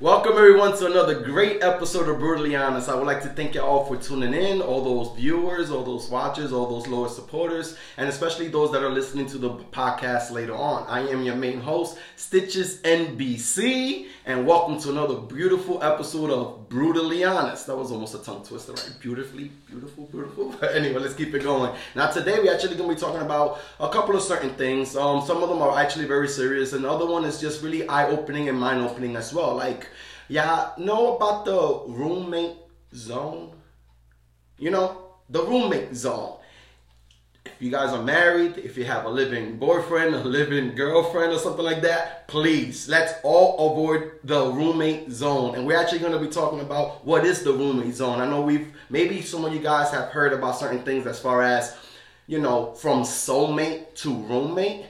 Welcome everyone to another great episode of Brutally Honest. I would like to thank you all for tuning in, all those viewers, all those watchers, all those loyal supporters, and especially those that are listening to the podcast later on. I am your main host, Stitches NBC, and welcome to another beautiful episode of Brutally Honest. That was almost a tongue twister, right? Beautifully, beautiful, beautiful. But anyway, let's keep it going. Now today we're actually gonna be talking about a couple of certain things. Um, some of them are actually very serious, and the other one is just really eye-opening and mind-opening as well. Like Y'all know about the roommate zone? You know, the roommate zone. If you guys are married, if you have a living boyfriend, a living girlfriend, or something like that, please let's all avoid the roommate zone. And we're actually going to be talking about what is the roommate zone. I know we've maybe some of you guys have heard about certain things as far as you know from soulmate to roommate.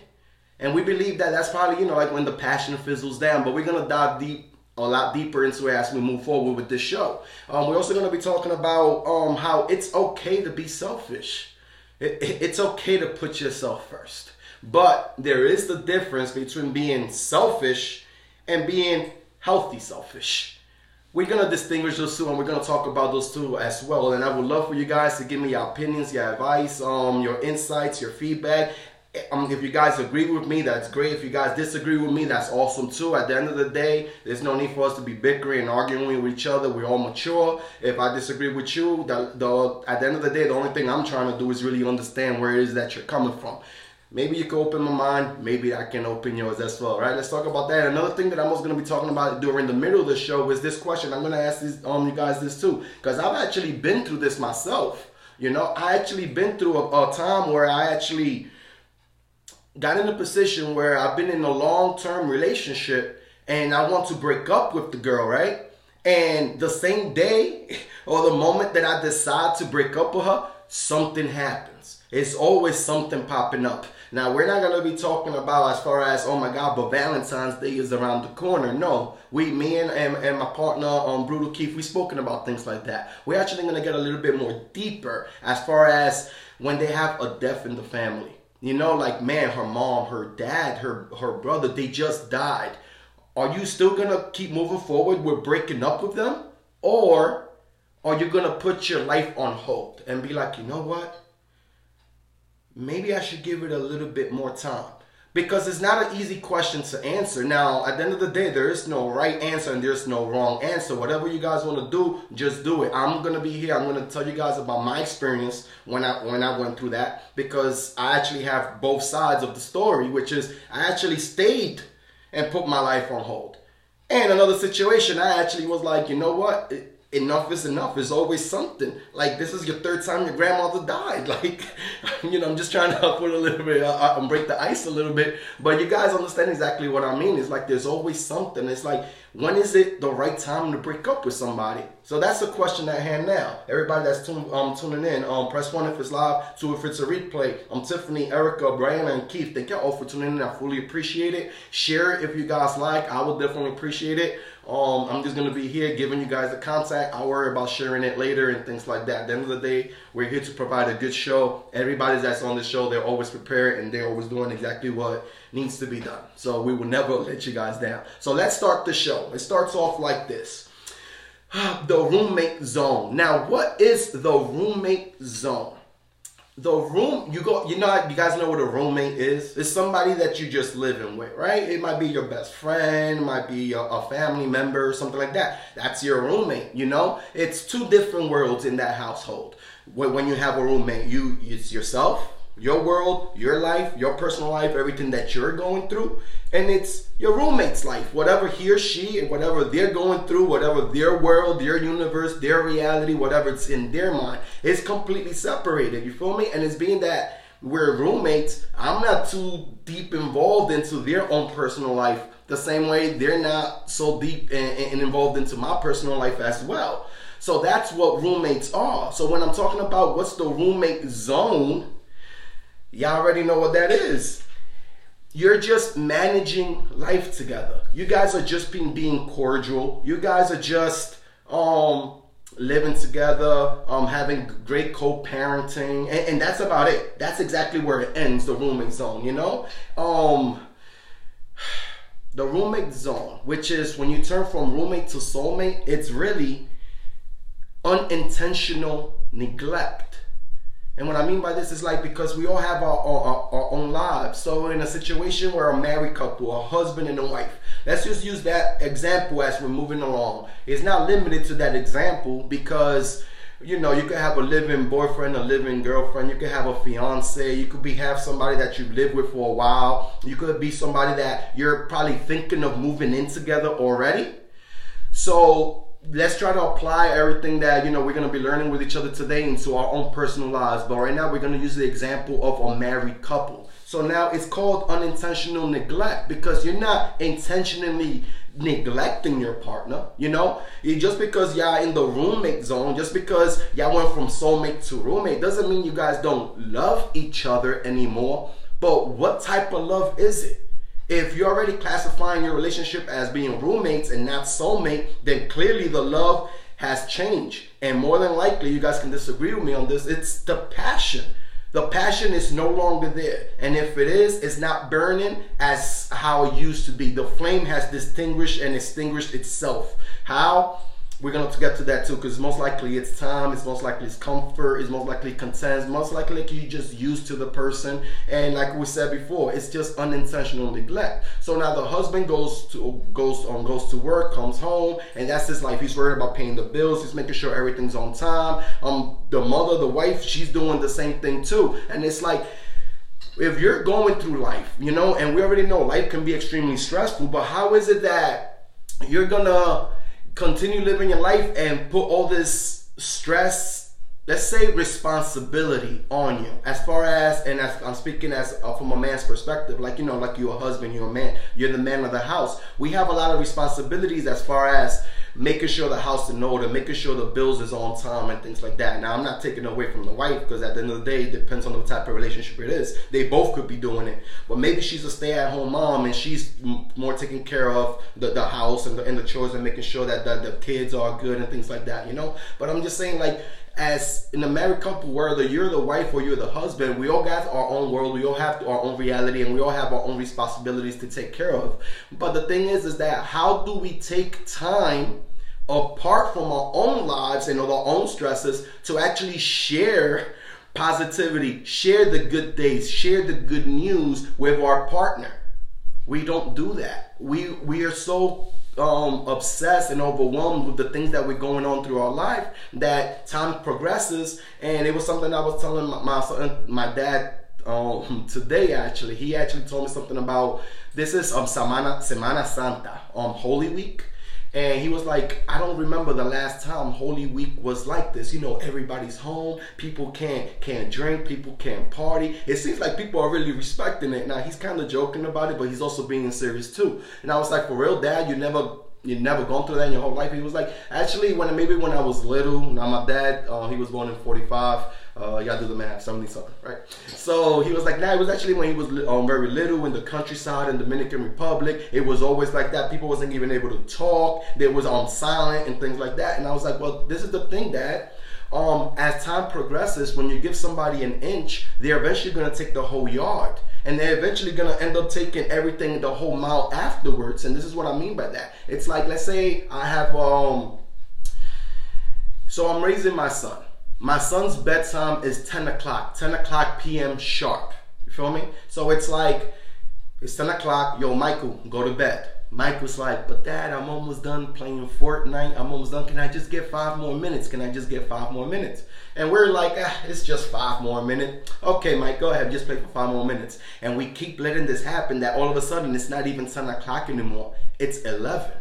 And we believe that that's probably, you know, like when the passion fizzles down. But we're going to dive deep a lot deeper into it as we move forward with this show. Um, we're also going to be talking about um, how it's okay to be selfish. It, it, it's okay to put yourself first. But there is the difference between being selfish and being healthy selfish. We're going to distinguish those two and we're going to talk about those two as well. And I would love for you guys to give me your opinions, your advice, um, your insights, your feedback um, if you guys agree with me, that's great. If you guys disagree with me, that's awesome too. At the end of the day, there's no need for us to be bickering and arguing with each other. We're all mature. If I disagree with you, the, the, at the end of the day, the only thing I'm trying to do is really understand where it is that you're coming from. Maybe you can open my mind. Maybe I can open yours as well. Right? Let's talk about that. Another thing that I'm also going to be talking about during the middle of the show is this question. I'm going to ask these, um, you guys this too, because I've actually been through this myself. You know, I actually been through a, a time where I actually got in a position where I've been in a long term relationship and I want to break up with the girl, right? And the same day or the moment that I decide to break up with her, something happens. It's always something popping up. Now, we're not going to be talking about as far as, oh my God, but Valentine's Day is around the corner. No, we, me and, and, and my partner, um, Brutal Keith, we've spoken about things like that. We're actually going to get a little bit more deeper as far as when they have a death in the family you know, like man, her mom, her dad, her her brother, they just died. Are you still gonna keep moving forward with breaking up with them? Or are you gonna put your life on hold and be like, you know what? Maybe I should give it a little bit more time because it's not an easy question to answer. Now, at the end of the day, there is no right answer and there's no wrong answer. Whatever you guys want to do, just do it. I'm gonna be here. I'm gonna tell you guys about my experience when I when I went through that because I actually have both sides of the story, which is I actually stayed and put my life on hold. And another situation, I actually was like, you know what? It, enough is enough. There's always something. Like this is your third time your grandmother died. Like, you know, I'm just trying to put a little bit, uh, uh, break the ice a little bit. But you guys understand exactly what I mean. It's like there's always something. It's like when is it the right time to break up with somebody? So that's the question at hand now. Everybody that's um, tuning in, um, press one if it's live, two if it's a replay. I'm Tiffany, Erica, Brian, and Keith. Thank you all for tuning in. I fully appreciate it. Share it if you guys like. I will definitely appreciate it. Um, I'm just gonna be here giving you guys the contact. I'll worry about sharing it later and things like that. At the end of the day, we're here to provide a good show. Everybody that's on the show, they're always prepared and they're always doing exactly what needs to be done. So we will never let you guys down. So let's start the show. It starts off like this. The roommate zone. Now, what is the roommate zone? The room you go you know you guys know what a roommate is? It's somebody that you just living with right? It might be your best friend it might be a, a, family member something like that. That's your roommate you know? It's two different worlds in that household. When, when you have a roommate you it's yourself your world, your life, your personal life, everything that you're going through, and it's your roommate's life, whatever he or she, and whatever they're going through, whatever their world, their universe, their reality, whatever it's in their mind, it's completely separated. You feel me? And it's being that we're roommates, I'm not too deep involved into their own personal life the same way they're not so deep and, and involved into my personal life as well. So that's what roommates are. So when I'm talking about what's the roommate zone, Y'all already know what that is. You're just managing life together. You guys are just being being cordial. You guys are just um living together, um, having great co-parenting, and, and, that's about it. That's exactly where it ends, the rooming zone, you know? Um the roommate zone, which is when you turn from roommate to soulmate, it's really unintentional neglect. And what I mean by this is like because we all have our, our, our, own lives. So in a situation where a married couple, a husband and a wife, let's just use that example as we're moving along. It's not limited to that example because you know, you could have a living boyfriend, a living girlfriend. You could have a fiance. You could be have somebody that you live with for a while. You could be somebody that you're probably thinking of moving in together already. So let's try to apply everything that you know we're going to be learning with each other today into our own personal lives. But right now, we're going to use the example of a married couple. So now it's called unintentional neglect because you're not intentionally neglecting your partner. You know, just because y'all in the roommate zone, just because y'all went from soulmate to roommate, doesn't mean you guys don't love each other anymore. But what type of love is it? If you're already classifying your relationship as being roommates and not soulmate, then clearly the love has changed. And more than likely, you guys can disagree with me on this, it's the passion the passion is no longer there. And if it is, it's not burning as how it used to be. The flame has distinguished and extinguished itself. How? We're going to get to that too because most likely it's time, it's most likely it's comfort, it's most likely content, most likely like you just used to the person. And like we said before, it's just unintentional neglect. So now the husband goes to goes on goes to work, comes home, and that's his life. He's worried about paying the bills, he's making sure everything's on time. Um the mother, the wife, she's doing the same thing too. And it's like if you're going through life, you know, and we already know life can be extremely stressful, but how is it that you're gonna continue living your life and put all this stress, let's say responsibility on you. As far as, and as I'm speaking as uh, from a man's perspective, like you know, like you're a husband, you're a man, you're the man of the house. We have a lot of responsibilities as far as making sure the house in order, making sure the bills is on time and things like that. Now I'm not taking away from the wife because at the end of the day, it depends on the type of relationship it is. They both could be doing it, but maybe she's a stay-at-home mom and she's more taking care of the, the house and the, and the chores and making sure that the, the kids are good and things like that, you know. But I'm just saying like as in a married couple, whether you're the wife or you're the husband, we all got our own world, we all have our own reality, and we all have our own responsibilities to take care of. But the thing is, is that how do we take time apart from our own lives and our own stresses to actually share positivity, share the good days, share the good news with our partner? We don't do that. We we are so um, obsessed and overwhelmed with the things that we're going on through our life that time progresses. And it was something I was telling my my, my dad um, today. Actually, he actually told me something about this is um Semana Semana Santa, um Holy Week. And he was like, I don't remember the last time Holy Week was like this. You know, everybody's home. People can't can't drink. People can't party. It seems like people are really respecting it. Now he's kind of joking about it, but he's also being serious too. And I was like, for real, Dad, you never you never gone through that in your whole life. He was like, actually, when maybe when I was little. Now my dad, uh, he was born in '45. Uh, y'all do the math, 70 something, right? So he was like, nah, it was actually when he was um, very little in the countryside in Dominican Republic. It was always like that. People wasn't even able to talk. They was on um, silent and things like that. And I was like, well, this is the thing, Dad. Um, as time progresses, when you give somebody an inch, they're eventually going to take the whole yard. And they're eventually going to end up taking everything, the whole mile afterwards. And this is what I mean by that. It's like, let's say I have, um, so I'm raising my son my son's bedtime is 10 o'clock, 10 o'clock p.m. sharp. You feel me? So it's like, it's 10 o'clock, yo, Michael, go to bed. Michael's like, but dad, I'm almost done playing Fortnite. I'm almost done. Can I just get five more minutes? Can I just get five more minutes? And we're like, ah, it's just five more minutes. Okay, Mike, go ahead, just play for five more minutes. And we keep letting this happen that all of a sudden it's not even 10 o'clock anymore. It's 11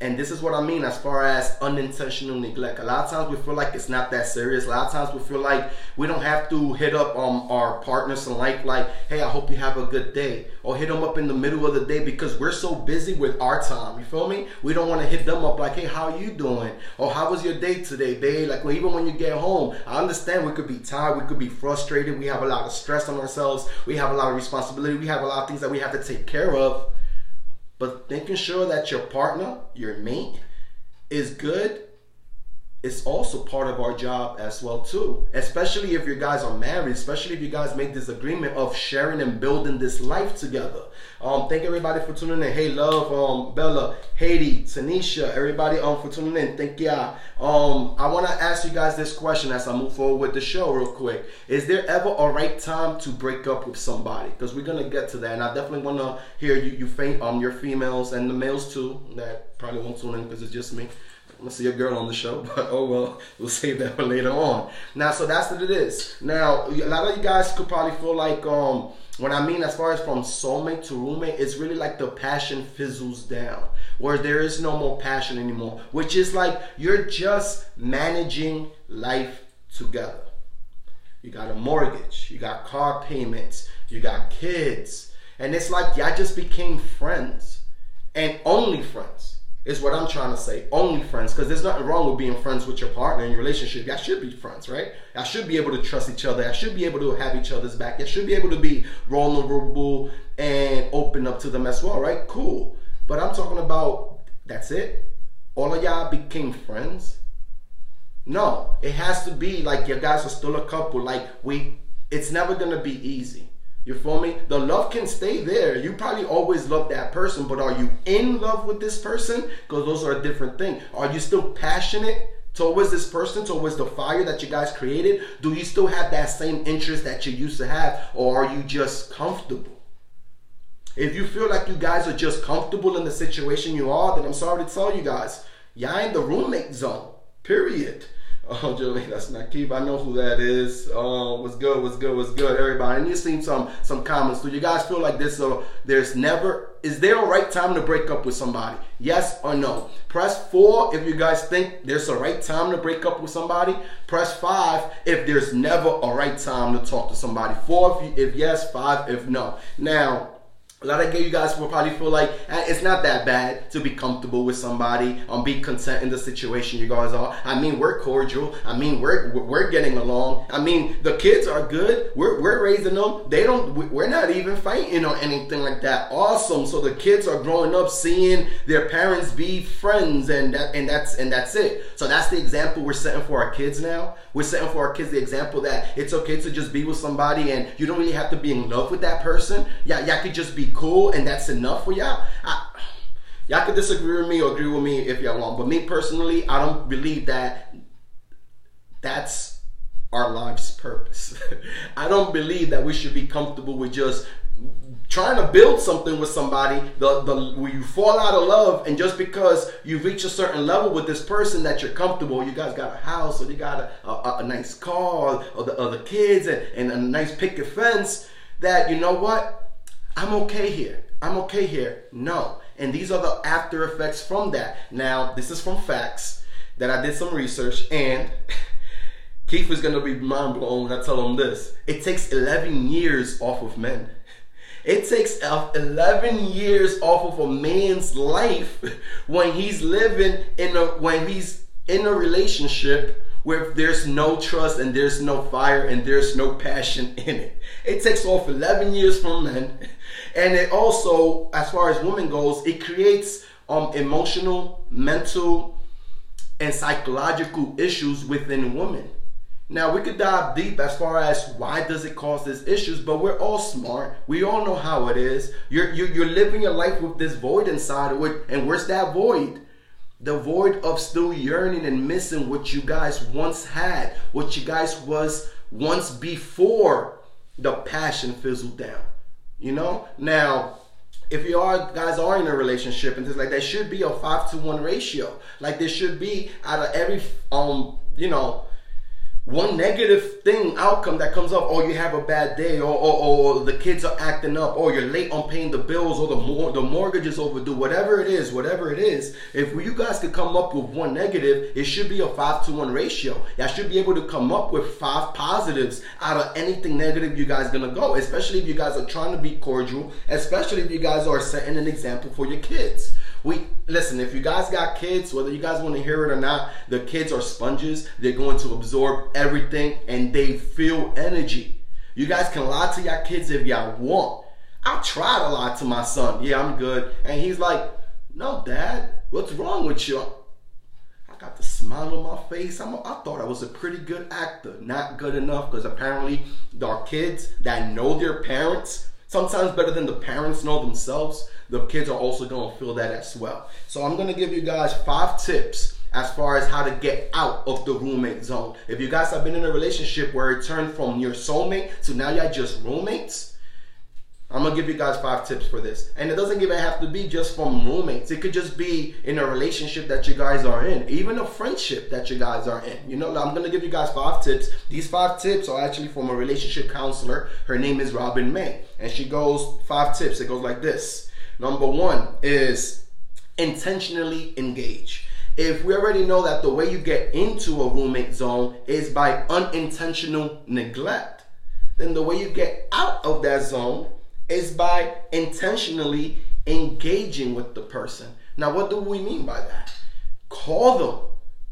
and this is what I mean as far as unintentional neglect. A lot of times we feel like it's not that serious. A lot of times we feel like we don't have to hit up um, our partners in life like, hey, I hope you have a good day. Or hit them up in the middle of the day because we're so busy with our time. You feel me? We don't want to hit them up like, hey, how you doing? Or how was your day today, babe? Like well, even when you get home, I understand we could be tired, we could be frustrated, we have a lot of stress on ourselves, we have a lot of responsibility, we have a lot of things that we have to take care of. But making sure that your partner, your mate, is good it's also part of our job as well too. Especially if you guys are married especially if you guys make this agreement of sharing and building this life together. Um thank everybody for tuning in. Hey love um bella haiti tanisha everybody um for tuning in. Thank ya. Um i want to ask you guys this question as i move forward with the show real quick. Is there ever a right time to break up with somebody? Because we're gonna get to that and i definitely want to hear you you faint um your females and the males too that probably won't tune in because it's just me I'm gonna see a girl on the show, but oh well, we'll save that for later on. Now, so that's what it is. Now, a lot of you guys could probably feel like, um, what I mean as far as from soulmate to roommate, it's really like the passion fizzles down, where there is no more passion anymore, which is like you're just managing life together. You got a mortgage, you got car payments, you got kids, and it's like y'all just became friends and only friends is what I'm trying to say. Only friends, because there's nothing wrong with being friends with your partner in your relationship. Y'all should be friends, right? I should be able to trust each other. I should be able to have each other's back. I should be able to be vulnerable and open up to them as well, right? Cool. But I'm talking about that's it. All of y'all became friends. No, it has to be like you guys are still a couple. Like we, it's never gonna be easy. You feel me? The love can stay there. You probably always love that person, but are you in love with this person? Because those are a different thing. Are you still passionate towards this person, towards the fire that you guys created? Do you still have that same interest that you used to have, or are you just comfortable? If you feel like you guys are just comfortable in the situation you are, then I'm sorry to tell you guys, y'all in the roommate zone. Period. Oh, Julie, that's not keep. I know who that is. Oh, what's good? What's good? What's good, everybody? I need to see some some comments. Do you guys feel like this? So there's never is there a right time to break up with somebody? Yes or no? Press four if you guys think there's a right time to break up with somebody. Press five if there's never a right time to talk to somebody. Four if, you, if yes, five if no. Now a lot of you guys will probably feel like eh, it's not that bad to be comfortable with somebody, um, be content in the situation you guys are. I mean, we're cordial. I mean, we're we're getting along. I mean, the kids are good. We're we're raising them. They don't. We're not even fighting or anything like that. Awesome. So the kids are growing up seeing their parents be friends, and that and that's and that's it. So that's the example we're setting for our kids now. We're setting for our kids the example that it's okay to just be with somebody, and you don't really have to be in love with that person. Yeah, y'all could just be cool and that's enough for y'all. I, y'all could disagree with me or agree with me if y'all want, but me personally, I don't believe that that's our life's purpose. I don't believe that we should be comfortable with just trying to build something with somebody the, the where you fall out of love and just because you've reached a certain level with this person that you're comfortable you guys got a house or you got a, a, a nice car or the other kids and, and a nice picket fence that you know what I'm okay here. I'm okay here. No. And these are the after effects from that. Now, this is from facts that I did some research and Keith is gonna be mind blown when I tell him this. It takes 11 years off of men. It takes 11 years off of a man's life when he's living in a when he's in a relationship where there's no trust and there's no fire and there's no passion in it. It takes off 11 years from men and it also, as far as women goes, it creates um, emotional, mental, and psychological issues within women. Now we could dive deep as far as why does it cause these issues, but we're all smart. We all know how it is. You're you're, you're living your life with this void inside of it, and where's that void? The void of still yearning and missing what you guys once had, what you guys was once before the passion fizzled down. You know? Now, if you are guys are in a relationship and things like that should be a five to one ratio. Like there should be out of every um, you know, one negative thing outcome that comes up or you have a bad day or, or, or, the kids are acting up or you're late on paying the bills or the, mor- the mortgage is overdue whatever it is whatever it is if you guys could come up with one negative it should be a five to one ratio. You should be able to come up with five positives out of anything negative you guys gonna go especially if you guys are trying to be cordial especially if you guys are setting an example for your kids we listen, if you guys got kids, whether you guys want to hear it or not, the kids are sponges. They're going to absorb everything and they feel energy. You guys can lie to your kids if y'all want. I tried to lie to my son. Yeah, I'm good. And he's like, No, dad, what's wrong with you? I got the smile on my face. I'm, I thought I was a pretty good actor. Not good enough because apparently are kids that know their parents, sometimes better than the parents know themselves. The kids are also to feel that as well. So I'm to give you guys five tips as far as how to get out of the roommate zone. If you guys have been in a relationship where it turned from your soulmate to now you're just roommates, I'm gonna give you guys five tips for this. And it doesn't even have to be just from roommates. It could just be in a relationship that you guys are in, even a friendship that you guys are in. You know, I'm gonna give you guys five tips. These five tips are actually from a relationship counselor. Her name is Robin May. And she goes, five tips. It goes like this. Number one is intentionally engage. If we already know that the way you get into a roommate zone is by unintentional neglect, then the way you get out of that zone is by intentionally engaging with the person. Now, what do we mean by that? Call them,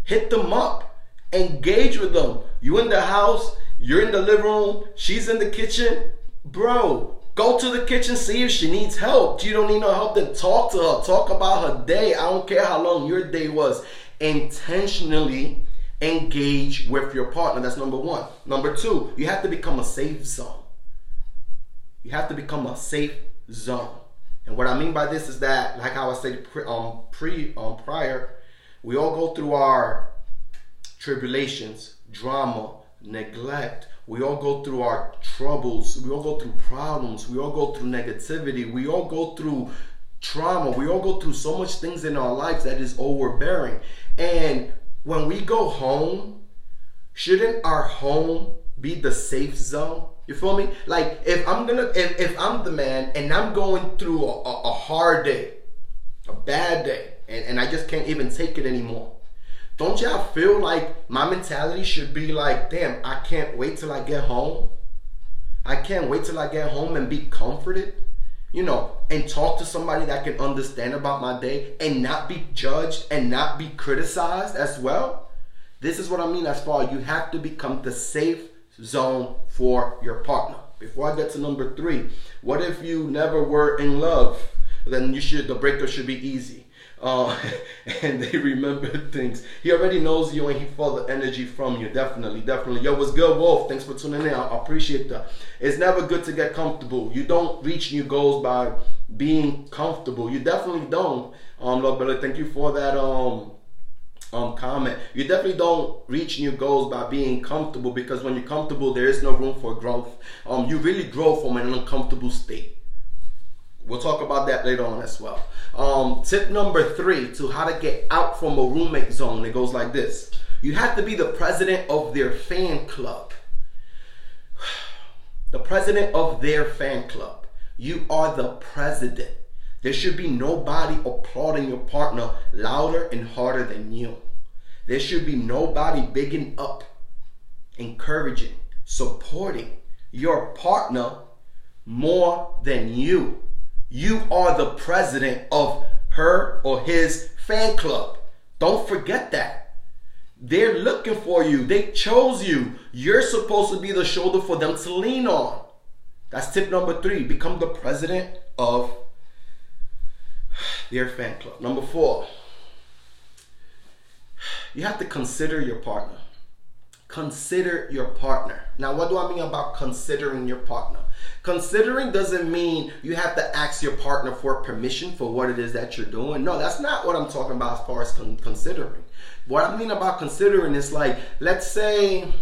hit them up, engage with them. You in the house, you're in the living room, she's in the kitchen. Bro, go to the kitchen, see if she needs help. You don't need no help, then talk to her. Talk about her day. I don't care how long your day was. Intentionally engage with your partner. That's number one. Number two, you have to become a safe zone. You have to become a safe zone. And what I mean by this is that, like I said pre, um, pre um, prior, we all go through our tribulations, drama, neglect. We all go through our troubles. We all go through problems. We all go through negativity. We all go through trauma. We all go through so much things in our lives that is overbearing. And when we go home, shouldn't our home be the safe zone? You feel me? Like if I'm gonna if, if I'm the man and I'm going through a, a, a hard day, a bad day, and, and I just can't even take it anymore. Don't y'all feel like my mentality should be like, damn, I can't wait till I get home. I can't wait till I get home and be comforted, you know, and talk to somebody that can understand about my day and not be judged and not be criticized as well. This is what I mean as far you have to become the safe zone for your partner. Before I get to number three, what if you never were in love? Then you should the breakup should be easy. Uh, and they remember things. He already knows you and he felt the energy from you. Definitely, definitely. Yo, what's good, Wolf? Thanks for tuning in. I appreciate that. It's never good to get comfortable. You don't reach new goals by being comfortable. You definitely don't. Um, Lord Billy, thank you for that. Um, um, comment. You definitely don't reach new goals by being comfortable because when you're comfortable, there is no room for growth. Um, you really grow from an uncomfortable state. We'll talk about that later on as well. Um, tip number three to how to get out from a roommate zone. It goes like this: You have to be the president of their fan club. The president of their fan club. You are the president. There should be nobody applauding your partner louder and harder than you. There should be nobody bigging up, encouraging, supporting your partner more than you. You are the president of her or his fan club. Don't forget that. They're looking for you. They chose you. You're supposed to be the shoulder for them to lean on. That's tip number three. Become the president of their fan club. Number four, you have to consider your partner. Consider your partner. Now, what do I mean about considering your partner? Considering doesn't mean you have to ask your partner for permission for what it is that you're doing. No, that's not what I'm talking about as far as con- considering. What I mean about considering is like, let's say,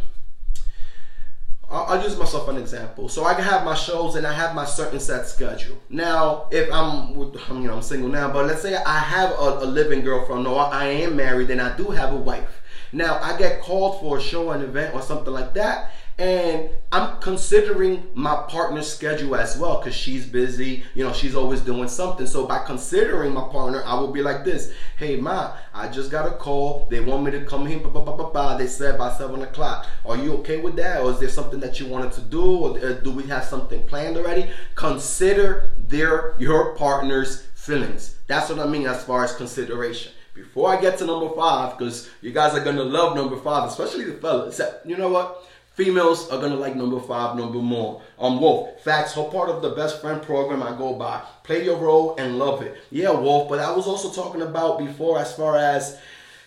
I'll, I'll, use myself an example. So I can have my shows and I have my certain set schedule. Now, if I'm, you know, I'm single now, but let's say I have a, a living girlfriend or I am married and I do have a wife. Now I get called for a show, an event, or something like that, and I'm considering my partner's schedule as well because she's busy. You know, she's always doing something. So by considering my partner, I will be like this: Hey, ma, I just got a call. They want me to come here. They said by seven o'clock. Are you okay with that, or is there something that you wanted to do, or uh, do we have something planned already? Consider their your partner's feelings. That's what I mean as far as consideration before I get to number five, because you guys are gonna love number five, especially the fellas. You know what? Females are gonna like number five, number more. Um, Wolf, facts, whole part of the best friend program I go by. Play your role and love it. Yeah, Wolf, but I was also talking about before as far as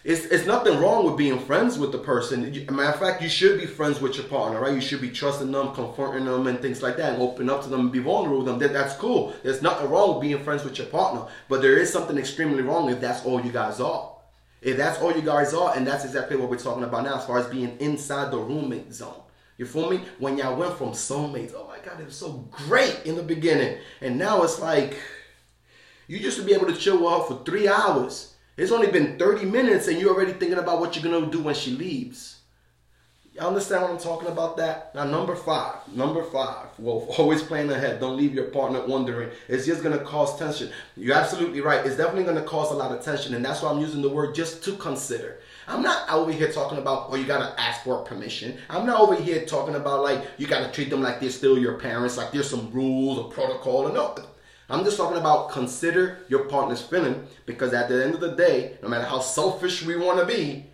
it's, it's nothing wrong with being friends with the person. Matter of fact, you should be friends with your partner, right? You should be trusting them, comforting them, and things like that, and open up to them and be vulnerable with them. That, that's cool. There's nothing wrong with being friends with your partner, but there is something extremely wrong if that's all you guys are. If that's all you guys are, and that's exactly what we're talking about now, as far as being inside the roommate zone. You feel me? When y'all went from soulmates, oh my God, it was so great in the beginning, and now it's like you used to be able to chill with her for three hours it's only been 30 minutes and you're already thinking about what you're to do when she leaves. Y'all understand what I'm talking about that? Now, number five, number five, well, always plan ahead. Don't leave your partner wondering. It's just going to cause tension. You're absolutely right. It's definitely going to cause a lot of tension. And that's why I'm using the word just to consider. I'm not over here talking about, oh, you got to ask for permission. I'm not over here talking about, like, you got to treat them like they're still your parents, like there's some rules or protocol. Or no, I'm just talking about consider your partner's feeling because at the end of the day, no matter how selfish we want to be,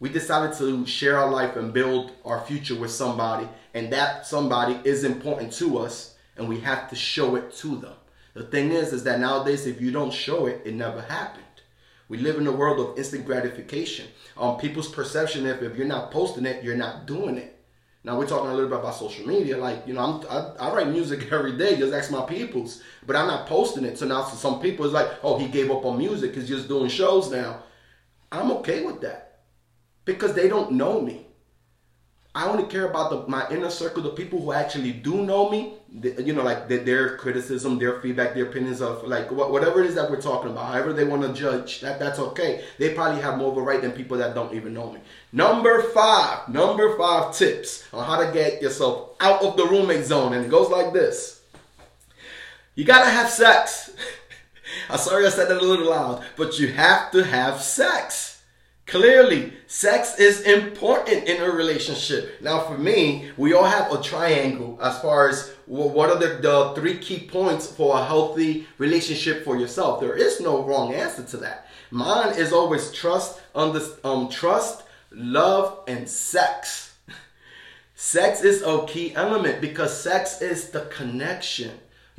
we decided to share our life and build our future with somebody, and that somebody is important to us, and we have to show it to them. The thing is, is that nowadays, if you don't show it, it never happened. We live in a world of instant gratification. Um, people's perception, if, if you're not posting it, you're not doing it. Now we're talking a little bit about social media. Like you know, I, I write music every day. Just ask my peoples, but I'm not posting it. So now to some people it's like, oh, he gave up on music. He's just doing shows now. I'm okay with that because they don't know me. I only care about the, my inner circle, the people who actually do know me. The, you know, like the, their criticism, their feedback, their opinions of like wh- whatever it is that we're talking about. However they want to judge, that that's okay. They probably have more of a right than people that don't even know me. Number five, number five tips on how to get yourself out of the roommate zone, and it goes like this: You gotta have sex. I'm sorry I said that a little loud, but you have to have sex. Clearly, sex is important in a relationship. Now, for me, we all have a triangle as far as what are the, the three key points for a healthy relationship for yourself. There is no wrong answer to that. Mine is always trust, under, um, trust, love, and sex. sex is a key element because sex is the connection.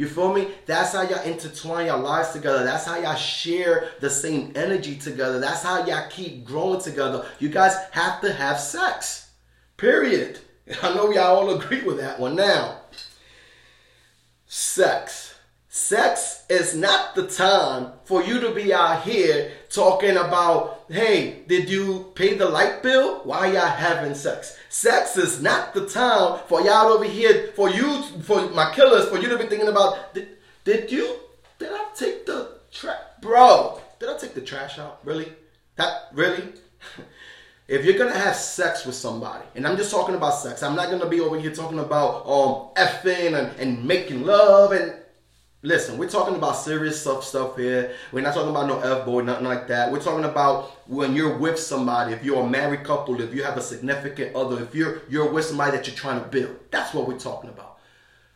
You feel me? That's how y'all intertwine your lives together. That's how y'all share the same energy together. That's how y'all keep growing together. You guys have to have sex. Period. I know y'all all agree with that one. Now, sex. Sex is not the time for you to be out here talking about, hey, did you pay the light bill? Why y'all having sex? Sex is not the time for y'all over here, for you, for my killers, for you to be thinking about, did, did you, did I take the trash, bro, did I take the trash out? Really? That, really? if you're gonna have sex with somebody, and I'm just talking about sex, I'm not gonna be over here talking about um effing and, and making love and Listen, we're talking about serious stuff stuff here. We're not talking about no F boy, nothing like that. We're talking about when you're with somebody, if you're a married couple, if you have a significant other, if you're you're with somebody that you're trying to build. That's what we're talking about.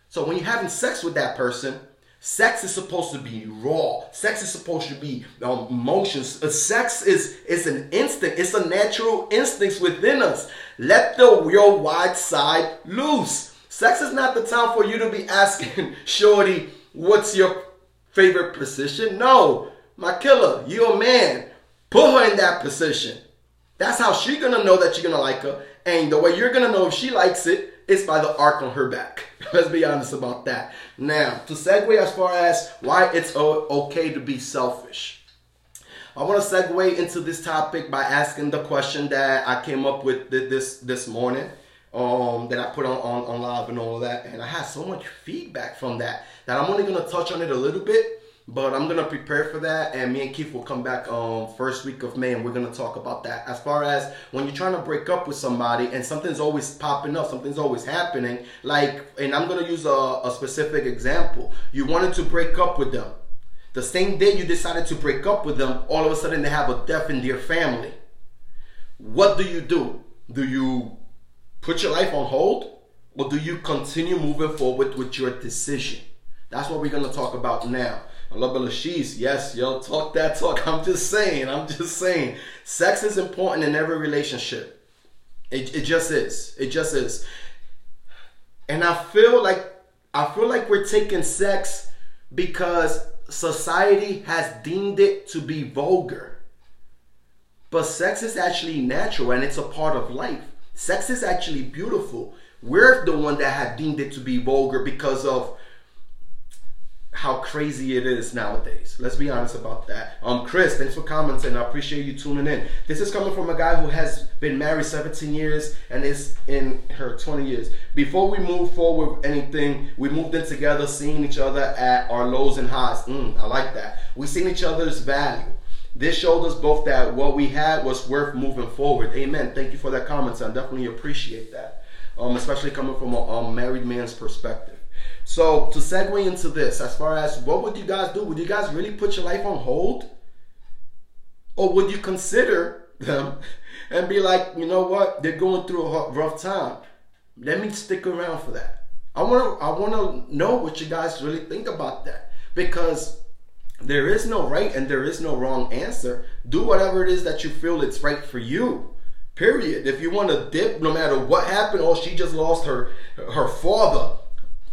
So when you're having sex with that person, sex is supposed to be raw. Sex is supposed to be um, emotions. Sex is it's an instinct. It's a natural instinct within us. Let the your wide side loose. Sex is not the time for you to be asking Shorty what's your favorite position? No, my killer, you a man. Put her in that position. That's how she gonna know that you're gonna like her. And the way you're gonna know if she likes it is by the arc on her back. Let's be honest about that. Now, to segue as far as why it's okay to be selfish. I want to segue into this topic by asking the question that I came up with this this morning, um, that I put on, on, on live and all that, and I had so much feedback from that that I'm only gonna touch on it a little bit, but I'm gonna prepare for that. And me and Keith will come back um first week of May, and we're gonna talk about that. As far as when you're trying to break up with somebody and something's always popping up, something's always happening. Like, and I'm gonna use a, a specific example. You wanted to break up with them. The same day you decided to break up with them, all of a sudden they have a death in their family. What do you do? Do you put your life on hold? Or do you continue moving forward with your decision? That's what we're gonna talk about now. Lashis, yes, yo, talk that talk. I'm just saying, I'm just saying. Sex is important in every relationship. It, it just is. It just is. And I feel like I feel like we're taking sex because society has deemed it to be vulgar. But sex is actually natural and it's a part of life. Sex is actually beautiful. We're the one that have deemed it to be vulgar because of how crazy it is nowadays. Let's be honest about that. Um, Chris, thanks for commenting. I appreciate you tuning in. This is coming from a guy who has been married 17 years and is in her 20 years. Before we move forward with anything, we moved in together, seeing each other at our lows and highs. Mm, I like that. We seen each other's value. This showed us both that what we had was worth moving forward. Amen. Thank you for that comment. I definitely appreciate that, um, especially coming from a married man's perspective. So to segue into this, as far as what would you guys do? Would you guys really put your life on hold? Or would you consider them and be like, you know what, they're going through a rough time. Let me stick around for that. I wanna I wanna know what you guys really think about that. Because there is no right and there is no wrong answer. Do whatever it is that you feel it's right for you. Period. If you want to dip, no matter what happened, or she just lost her her father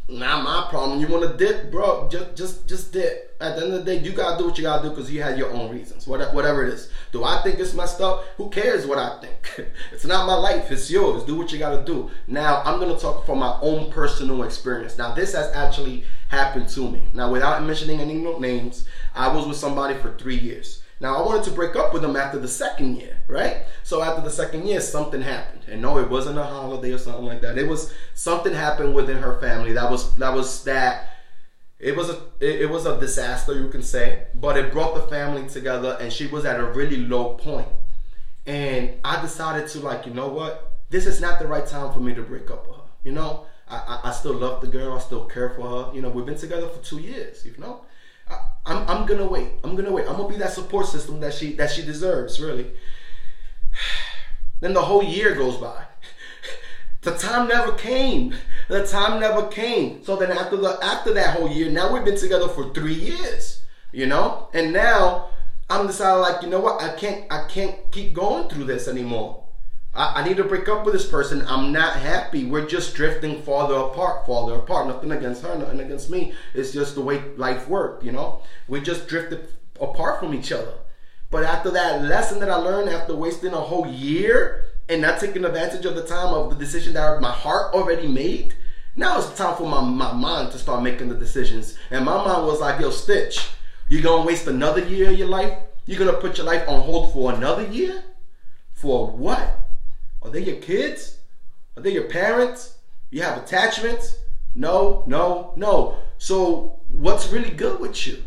not my problem. You want to dip, bro? Just, just, just dip. At the end of the day, you gotta do what you gotta do because you had your own reasons. Whatever it is. Do I think it's messed up? Who cares what I think? it's not my life. It's yours. Do what you gotta do. Now, I'm gonna talk from my own personal experience. Now, this has actually happened to me. Now, without mentioning any names, I was with somebody for three years. Now I wanted to break up with him after the second year, right? So after the second year, something happened, and no, it wasn't a holiday or something like that. It was something happened within her family that was that was that. It was a it, was a disaster, you can say, but it brought the family together, and she was at a really low point. And I decided to like, you know what? This is not the right time for me to break up with her. You know, I, I, I still love the girl. I still care for her. You know, we've been together for two years. You know, I'm, I'm gonna wait. I'm gonna wait. I'm gonna be that support system that she that she deserves, really. Then the whole year goes by. The time never came. The time never came. So then after the after that whole year, now we've been together for three years. You know? And now I'm deciding like, you know what, I can't I can't keep going through this anymore. I, I, need to break up with this person. I'm not happy. We're just drifting farther apart, farther apart. Nothing against her, nothing against me. It's just the way life worked, you know? We just drifted apart from each other. But after that lesson that I learned after wasting a whole year and not taking advantage of the time of the decision that my heart already made, now it's time for my, my mind to start making the decisions. And my mind was like, yo, Stitch, you're gonna waste another year of your life? You're gonna put your life on hold for another year? For what? Are they your kids? Are they your parents? You have attachments? No, no, no. So what's really good with you?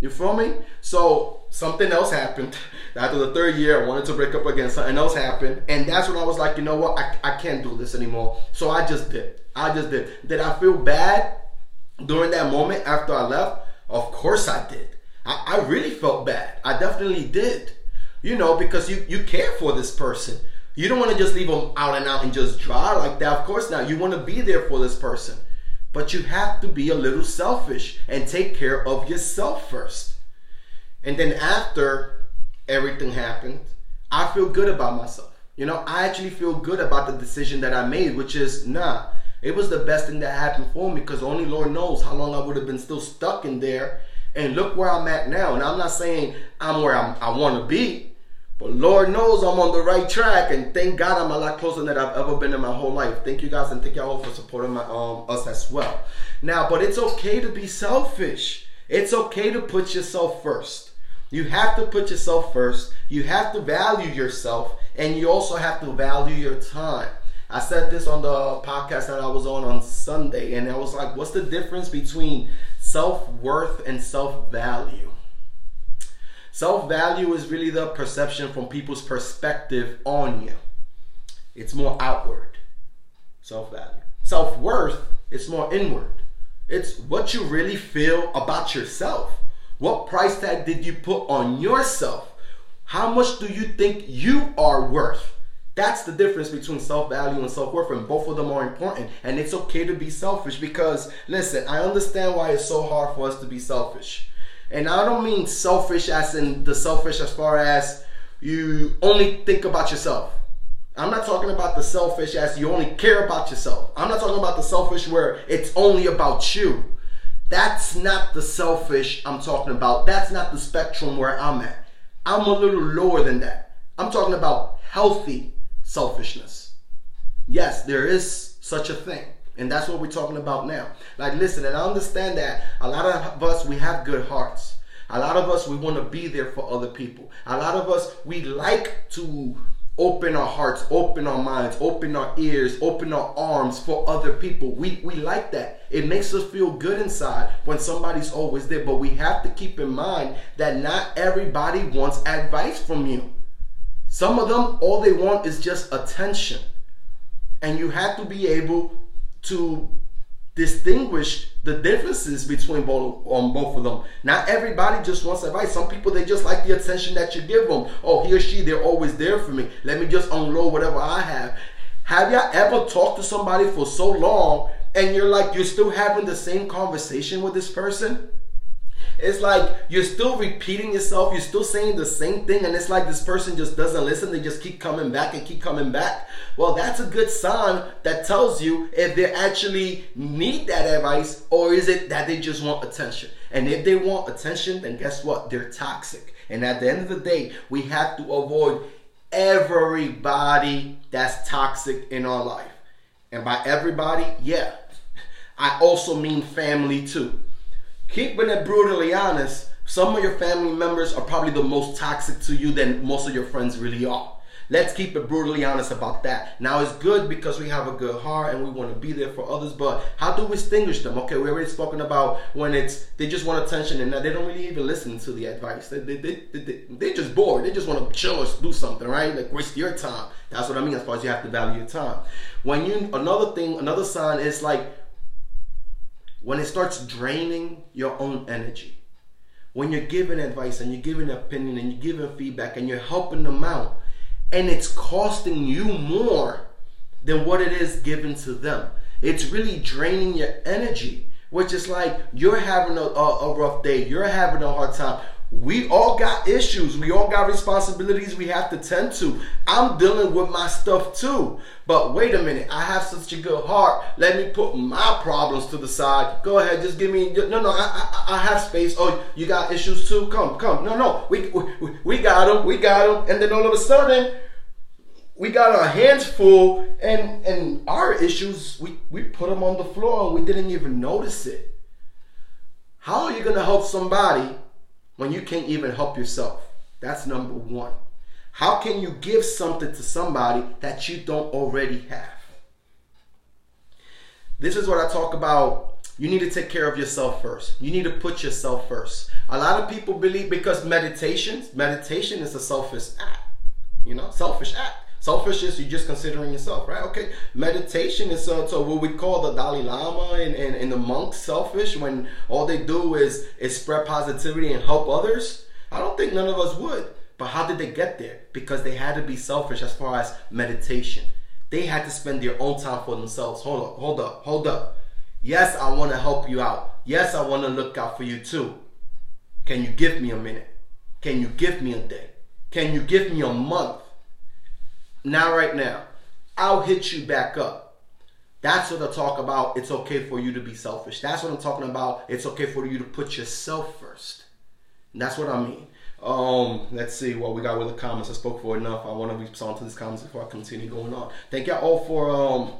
You feel me? So something else happened. After the third year, I wanted to break up again. Something else happened. And that's when I was like, you know what? I, I can't do this anymore. So I just did. I just did. Did I feel bad during that moment after I left? Of course I did. I, I really felt bad. I definitely did. You know, because you, you care for this person. You don't want to just leave them out and out and just dry like that. Of course not. You want to be there for this person. But you have to be a little selfish and take care of yourself first. And then after everything happened, I feel good about myself. You know, I actually feel good about the decision that I made, which is nah, it was the best thing that happened for me because only Lord knows how long I would have been still stuck in there. And look where I'm at now. And I'm not saying I'm where I'm, I want to be, but Lord knows I'm on the right track, and thank God I'm a lot closer than I've ever been in my whole life. Thank you guys, and thank y'all for supporting my um us as well. Now, but it's okay to be selfish. It's okay to put yourself first. You have to put yourself first. You have to value yourself, and you also have to value your time. I said this on the podcast that I was on on Sunday, and I was like, what's the difference between self worth and self value? Self value is really the perception from people's perspective on you, it's more outward. Self value. Self worth is more inward. It's what you really feel about yourself. What price tag did you put on yourself? How much do you think you are worth? That's the difference between self value and self worth, and both of them are important. And it's okay to be selfish because, listen, I understand why it's so hard for us to be selfish. And I don't mean selfish as in the selfish as far as you only think about yourself. I'm not talking about the selfish as you only care about yourself. I'm not talking about the selfish where it's only about you. That's not the selfish I'm talking about. That's not the spectrum where I'm at. I'm a little lower than that. I'm talking about healthy selfishness. Yes, there is such a thing. And that's what we're talking about now. Like, listen, and I understand that a lot of us, we have good hearts. A lot of us, we want to be there for other people. A lot of us, we like to open our hearts, open our minds, open our ears, open our arms for other people. We, we like that. It makes us feel good inside when somebody's always there. But we have to keep in mind that not everybody wants advice from you. Some of them, all they want is just attention. And you have to be able to distinguish the differences between both um, both of them. Not everybody just wants advice. Some people they just like the attention that you give them. Oh, he or she, they're always there for me. Let me just unload whatever I have. Have y'all ever talked to somebody for so long and you're like you're still having the same conversation with this person? It's like you're still repeating yourself, you're still saying the same thing, and it's like this person just doesn't listen. They just keep coming back and keep coming back. Well, that's a good sign that tells you if they actually need that advice or is it that they just want attention. And if they want attention, then guess what? They're toxic. And at the end of the day, we have to avoid everybody that's toxic in our life. And by everybody, yeah, I also mean family too keeping it brutally honest, some of your family members are probably the most toxic to you than most of your friends really are. Let's keep it brutally honest about that. Now it's good because we have a good heart and we want to be there for others, but how do we distinguish them? Okay, we already spoken about when it's they just want attention and they don't really even listen to the advice. They they, they, they, they just bored. They just want to chill or do something, right? Like waste your time. That's what I mean as far as you have to value your time. When you another thing, another sign is like when it starts draining your own energy, when you're giving advice and you're giving opinion and you're giving feedback and you're helping them out, and it's costing you more than what it is given to them, it's really draining your energy. Which is like you're having a, a, a rough day, you're having a hard time we all got issues. We all got responsibilities we have to tend to. I'm dealing with my stuff too. But wait a minute, I have such a good heart. Let me put my problems to the side. Go ahead, just give me. No, no, I, I, I have space. Oh, you got issues too? Come, come. No, no, we, we, we got them. We got them. And then all of a sudden, we got our hands full, and and our issues, we we put them on the floor, and we didn't even notice it. How are you gonna help somebody? When you can't even help yourself? That's number one. How can you give something to somebody that you don't already have? This is what I talk about. You need to take care of yourself first. You need to put yourself first. A lot of people believe because meditation, meditation is a selfish act. You know, selfish act. Selfish is you're just considering yourself, right? Okay. Meditation is uh, so what we call the Dalai Lama and, and, and the monks selfish when all they do is is spread positivity and help others. I don't think none of us would. But how did they get there? Because they had to be selfish as far as meditation. They had to spend their own time for themselves. Hold up, hold up, hold up. Yes, I want to help you out. Yes, I want to look out for you too. Can you give me a minute? Can you give me a day? Can you give me a month? Now, right now, I'll hit you back up. That's what I talk about. It's okay for you to be selfish. That's what I'm talking about. It's okay for you to put yourself first. And that's what I mean. Um, let's see what we got with the comments. I spoke for enough. I want to respond to these comments before I continue going on. Thank y'all all for um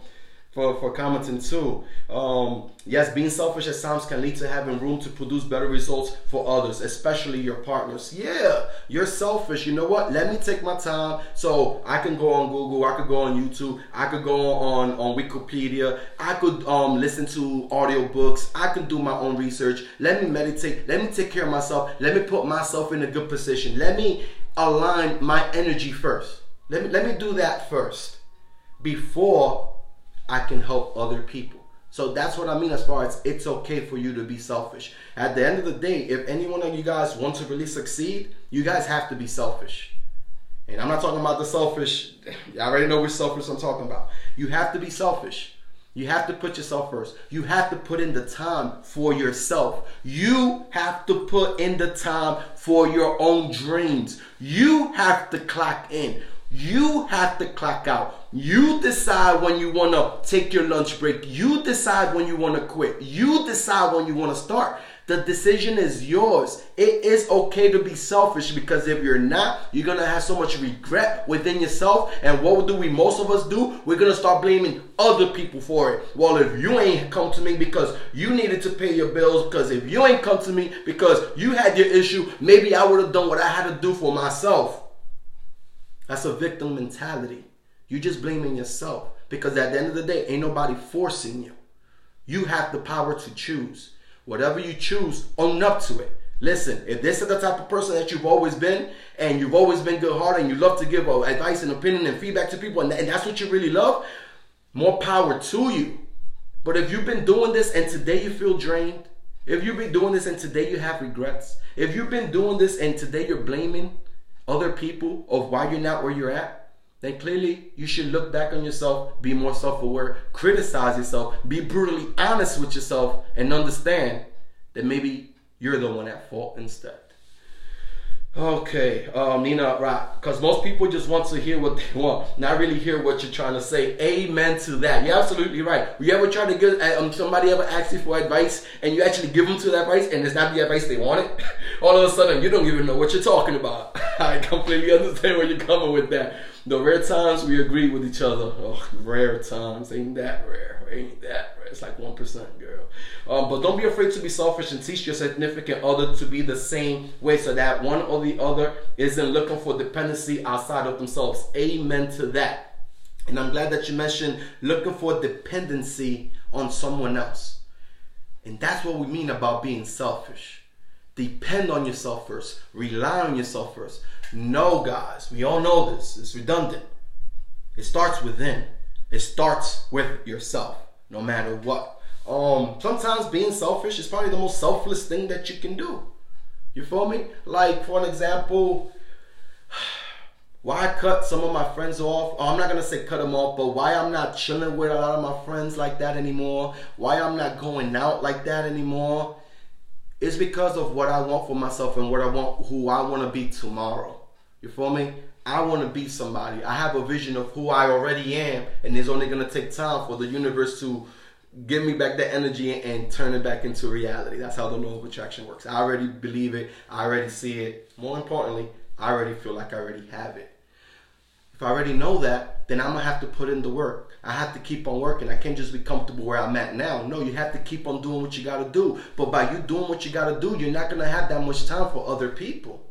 for, for commenting too. Um, yes, being selfish at times can lead to having room to produce better results for others, especially your partners. Yeah, you're selfish. You know what? Let me take my time so I can go on Google, I could go on YouTube, I could go on, on Wikipedia, I could um, listen to audiobooks, I could do my own research. Let me meditate, let me take care of myself, let me put myself in a good position. Let me align my energy first. Let me let me do that first before I can help other people. So that's what I mean as far as it's okay for you to be selfish. At the end of the day, if any one of you guys want to really succeed, you guys have to be selfish. And I'm not talking about the selfish, I already know which selfish I'm talking about. You have to be selfish. You have to put yourself first. You have to put in the time for yourself. You have to put in the time for your own dreams. You have to clock in. You have to clock out. You decide when you want to take your lunch break. You decide when you want to quit. You decide when you want to start. The decision is yours. It is okay to be selfish because if you're not, you're gonna have so much regret within yourself. And what do we most of us do? We're gonna start blaming other people for it. Well, if you ain't come to me because you needed to pay your bills, because if you ain't come to me because you had your issue, maybe I would have done what I had to do for myself. That's a victim mentality. You're just blaming yourself because at the end of the day, ain't nobody forcing you. You have the power to choose. Whatever you choose, own up to it. Listen, if this is the type of person that you've always been, and you've always been good hearted, and you love to give advice and opinion and feedback to people, and that's what you really love, more power to you. But if you've been doing this and today you feel drained, if you've been doing this and today you have regrets, if you've been doing this and today you're blaming other people of why you're not where you're at, then clearly you should look back on yourself, be more self aware, criticize yourself, be brutally honest with yourself, and understand that maybe you're the one at fault instead. Okay, um, Nina, right? Because most people just want to hear what they want, not really hear what you're trying to say. Amen to that. You're absolutely right. You ever try to give um, somebody ever ask you for advice, and you actually give them to that advice, and it's not the advice they wanted? All of a sudden, you don't even know what you're talking about. I completely understand where you're coming with that. The rare times we agree with each other, oh, rare times, ain't that rare? Ain't that rare? It's like one percent, girl. Um, but don't be afraid to be selfish and teach your significant other to be the same way, so that one or the other isn't looking for dependency outside of themselves. Amen to that. And I'm glad that you mentioned looking for dependency on someone else. And that's what we mean about being selfish. Depend on yourself first. Rely on yourself first. No, guys, we all know this. It's redundant. It starts within. It starts with yourself, no matter what. Um, sometimes being selfish is probably the most selfless thing that you can do. You feel me? Like, for an example, why cut some of my friends off? Oh, I'm not gonna say cut them off, but why I'm not chilling with a lot of my friends like that anymore? Why I'm not going out like that anymore? It's because of what I want for myself and what I want, who I want to be tomorrow. You feel me? I want to be somebody. I have a vision of who I already am, and it's only going to take time for the universe to give me back that energy and turn it back into reality. That's how the law of attraction works. I already believe it. I already see it. More importantly, I already feel like I already have it. If I already know that, then I'm to have to put in the work. I have to keep on working. I can't just be comfortable where I'm at now. No, you have to keep on doing what you got to do. But by you doing what you got to do, you're not to have that much time for other people.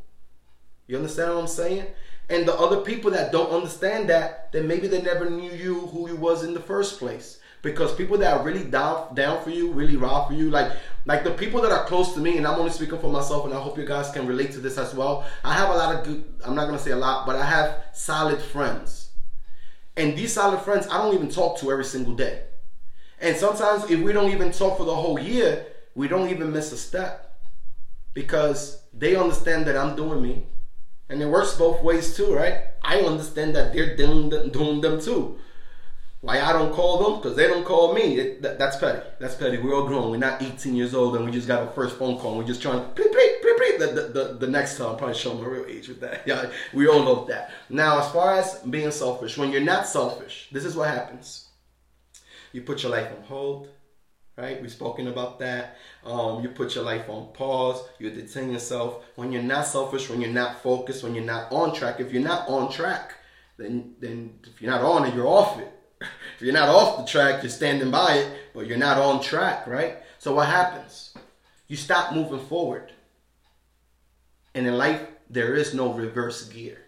You understand what I'm saying? And the other people that don't understand that, then maybe they never knew you who you was in the first place. Because people that are really down down for you, really raw for you, like like the people that are close to me, and I'm only speaking for myself, and I hope you guys can relate to this as well. I have a lot of good. I'm not gonna say a lot, but I have solid friends, and these solid friends I don't even talk to every single day. And sometimes if we don't even talk for the whole year, we don't even miss a step because they understand that I'm doing me and it works both ways too, right? I understand that they're doing them, doing them too. Why I don't call them? Because they don't call me. It, that, that's petty. That's petty. We're all grown. We're not 18 years old and we just got a first phone call. And we're just trying to bleep, bleep, bleep, bleep. The, the, the, the next time, I'll probably show my real age with that. Yeah, we all know that. Now, as far as being selfish, when you're not selfish, this is what happens. You put your life on hold right? We've spoken about that. Um, you put your life on pause. You detain yourself when you're not selfish, when you're not focused, when you're not on track. If you're not on track, then then if you're not on it, you're off it. If you're not off the track, you're standing by it, but you're not on track, right? So what happens? You stop moving forward. And in life, there is no reverse gear.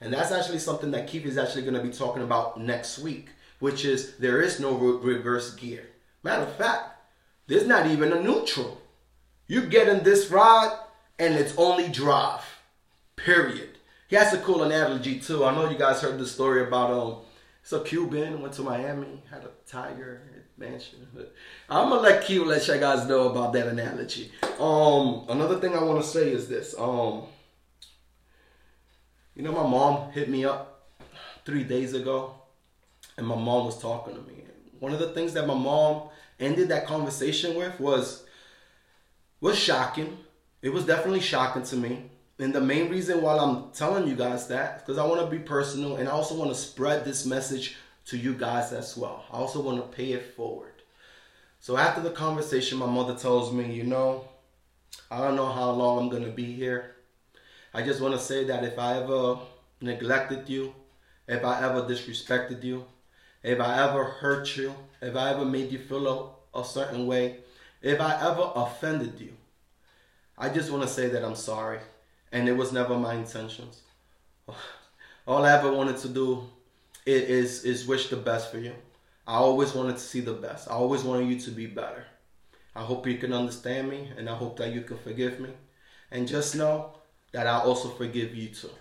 And that's actually something that Keith is actually going to be talking about next week, which is there is no re- reverse gear. Matter of fact, there's not even a neutral. You get in this ride and it's only drive. Period. He has a cool analogy too. I know you guys heard the story about um a Cuban went to Miami, had a tiger mansion. I'm gonna let Q let you guys know about that analogy. Um another thing I wanna say is this. Um you know my mom hit me up three days ago and my mom was talking to me one of the things that my mom ended that conversation with was was shocking. It was definitely shocking to me. And the main reason why I'm telling you guys that because I want to be personal and I also want to spread this message to you guys as well. I also want to pay it forward. So after the conversation, my mother tells me, you know, I don't know how long I'm gonna be here. I just want to say that if I ever neglected you, if I ever disrespected you, if I ever hurt you, if I ever made you feel a, a certain way, if I ever offended you, I just want to say that I'm sorry. And it was never my intentions. All I ever wanted to do is, is wish the best for you. I always wanted to see the best. I always wanted you to be better. I hope you can understand me and I hope that you can forgive me. And just know that I also forgive you too.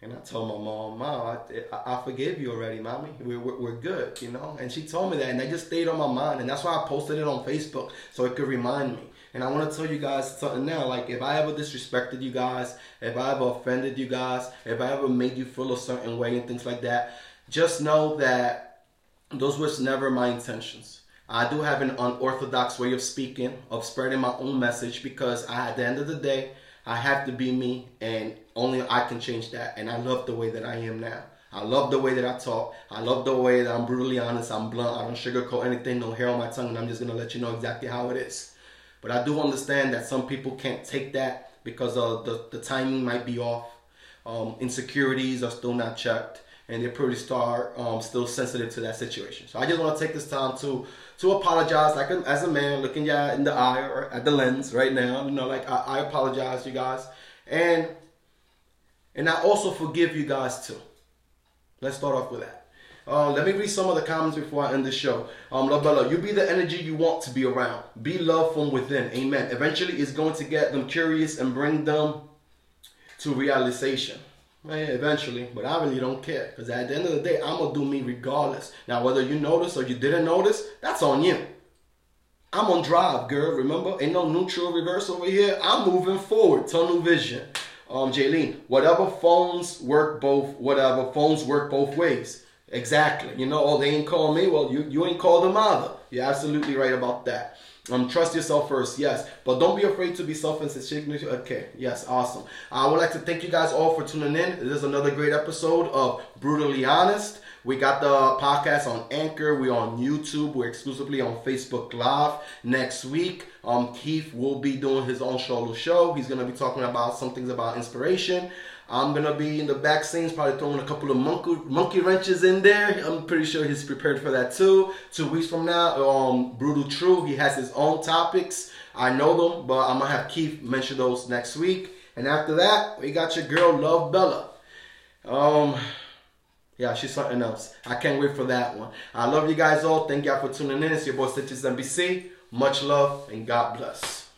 And I told my mom, Mom, I, I, forgive you already, mommy. We're, we're, we're, good, you know? And she told me that, and that just stayed on my mind. And that's why I posted it on Facebook, so it could remind me. And I want to tell you guys something now. Like, if I ever disrespected you guys, if I ever offended you guys, if I ever made you feel a certain way and things like that, just know that those was never my intentions. I do have an unorthodox way of speaking, of spreading my own message, because I, at the end of the day, I have to be me, and only I can change that. And I love the way that I am now. I love the way that I talk. I love the way that I'm brutally honest. I'm blunt. I don't sugarcoat anything. No hair on my tongue, and I'm just gonna let you know exactly how it is. But I do understand that some people can't take that because of the, the timing might be off. Um, insecurities are still not checked and they're pretty star um, still sensitive to that situation. So I just want to take this time to to apologize, like a, as a man looking you in the eye or at the lens right now. You know, like I, I apologize, you guys, and and I also forgive you guys too. Let's start off with that. Uh, let me read some of the comments before I end the show. Um, love Bella, you be the energy you want to be around. Be love from within. Amen. Eventually, it's going to get them curious and bring them to realization. Man, eventually, but I really don't care because at the end of the day, I'm gonna do me regardless. Now, whether you notice or you didn't notice, that's on you. I'm on drive, girl. Remember, ain't no neutral reverse over here. I'm moving forward, tunnel vision. Um, Jaylene, whatever phones work both, whatever phones work both ways. Exactly. You know, oh, they ain't call me. Well, you you ain't called them either. You're absolutely right about that. Um, trust yourself first, yes. But don't be afraid to be self-insecure. Okay, yes, awesome. I would like to thank you guys all for tuning in. This is another great episode of Brutally Honest. We got the podcast on Anchor. We're on YouTube. We're exclusively on Facebook Live. Next week, um, Keith will be doing his own solo show. He's gonna be talking about some things about inspiration. I'm gonna be in the back scenes, probably throwing a couple of monkey monkey wrenches in there. I'm pretty sure he's prepared for that too. Two weeks from now, um, Brutal True, he has his own topics. I know them, but I'm gonna have Keith mention those next week. And after that, we got your girl Love Bella. Um, yeah, she's something else. I can't wait for that one. I love you guys all. Thank y'all for tuning in. It's your boy Stitches NBC. Much love and God bless.